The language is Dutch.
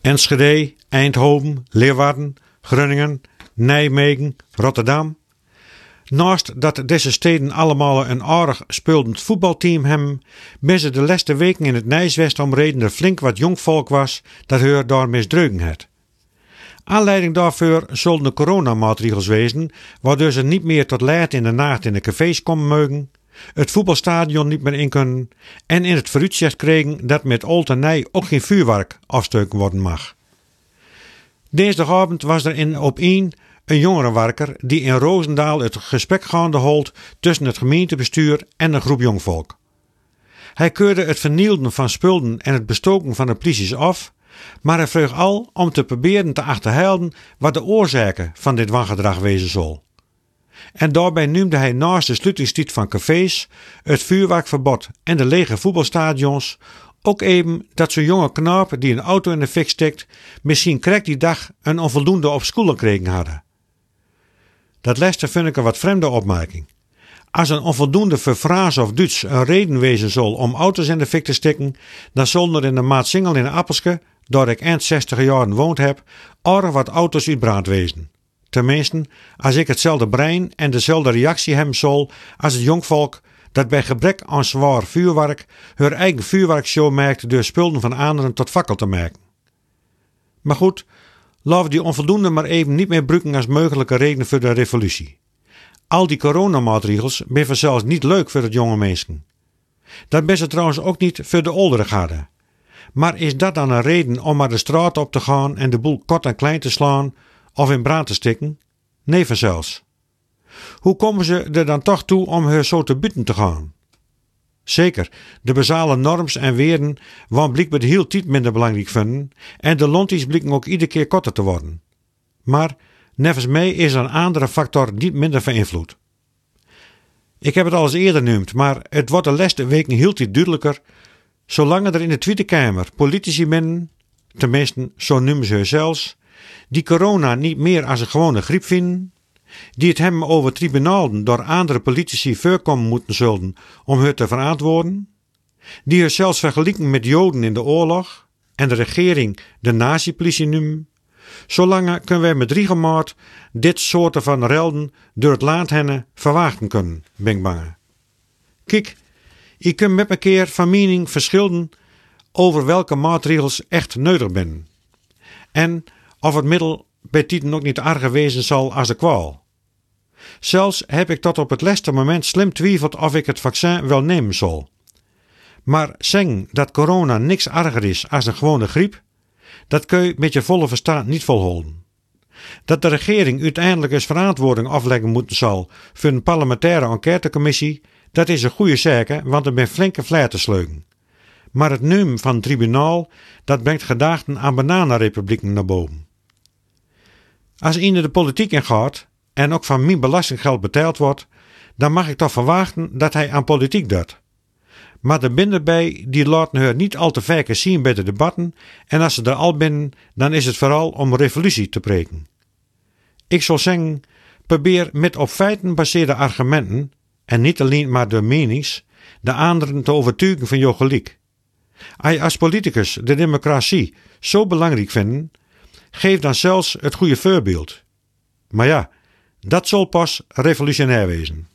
Enschede, Eindhoven, Leeuwarden, Groningen, Nijmegen, Rotterdam. Naast dat deze steden allemaal een aardig speelend voetbalteam hebben, ben ze de laatste weken in het Nijswest omreden er flink wat jong volk was dat heur daar misdreugen had. Aanleiding daarvoor zullen de coronamaatregels wezen, waardoor ze niet meer tot laat in de nacht in de cafés komen mogen, het voetbalstadion niet meer in kunnen en in het vooruitzicht kregen dat met old en ook geen vuurwerk afsteuken worden mag. Dinsdagavond was er in op een jongerenwerker die in Roosendaal het gesprek gaande holdt tussen het gemeentebestuur en een groep jongvolk. Hij keurde het vernielden van spulden en het bestoken van de polities af, maar hij vroeg al om te proberen te achterhalen wat de oorzaken van dit wangedrag wezen zal. En daarbij noemde hij naast de sluitingstijd van cafés, het vuurwerkverbod en de lege voetbalstadions ook even dat zo'n jonge knaap die een auto in de fik stikt, misschien krijgt die dag een onvoldoende op school gekregen hadden. Dat laatste vind ik een wat vreemde opmerking. Als een onvoldoende voor Frans of Duits een reden wezen zal om auto's in de fik te stikken, dan zullen in de maat Singel in Appelske, daar ik eind 60 jaar woond heb, aardig wat auto's uit brand wezen. Tenminste, als ik hetzelfde brein en dezelfde reactie hebben zal als het jongvolk dat bij gebrek aan zwaar vuurwerk hun eigen vuurwerkshow maakt door spullen van anderen tot fakkel te maken. Maar goed, laten die onvoldoende maar even niet meer gebruiken als mogelijke reden voor de revolutie. Al die coronamaatregels zijn vanzelfs niet leuk voor het jonge mensen. Dat ze trouwens ook niet voor de oudere garde. Maar is dat dan een reden om maar de straat op te gaan en de boel kort en klein te slaan of in brand te stikken? Vanzelfs. Hoe komen ze er dan toch toe om haar zo te buiten te gaan? Zeker, de basale norms en weren waren blijkbaar heel tijd minder belangrijk vinden en de lonties blikken ook iedere keer korter te worden. Maar nevens mij is een andere factor niet minder beïnvloed. Ik heb het al eens eerder genoemd, maar het wordt de laatste weken heel tijd duidelijker. Zolang er in de Tweede Kamer politici men, tenminste zo noemen ze zelfs, die corona niet meer als een gewone griep vinden, die het hebben over tribunalen door andere politici voorkomen moeten zullen om het te verantwoorden, die het zelfs vergelijken met Joden in de oorlog en de regering de nazi-politie noemen, zolang kunnen wij met regelmaat dit soorten van relden door het land hennen verwachten kunnen, ben ik bang. Kijk, je kunt met een keer van mening verschillen over welke maatregels echt nodig zijn. En of het middel bij Tieten ook niet erger wezen zal als de kwaal. Zelfs heb ik tot op het laatste moment slim twijfeld of ik het vaccin wel nemen zal. Maar zeggen dat corona niks erger is als een gewone griep, dat kun je met je volle verstand niet volhouden. Dat de regering uiteindelijk eens verantwoording afleggen moeten zal voor een parlementaire enquêtecommissie, dat is een goede zaak, want er ben flinke flaten sleugen. Maar het nemen van het tribunaal, dat brengt gedachten aan bananenrepublieken naar boven. Als iemand de politiek ingaat en ook van mijn belastinggeld betaald wordt, dan mag ik toch verwachten dat hij aan politiek doet. Maar de binnen bij die laten haar niet al te vaak zien bij de debatten en als ze er al binnen, dan is het vooral om revolutie te preken. Ik zal zeggen, probeer met op feiten baseerde argumenten, en niet alleen maar door menings, de anderen te overtuigen van jouw gelijk. Als als politicus de democratie zo belangrijk vinden, geef dan zelfs het goede voorbeeld. Maar ja, dat zal pas revolutionair wezen.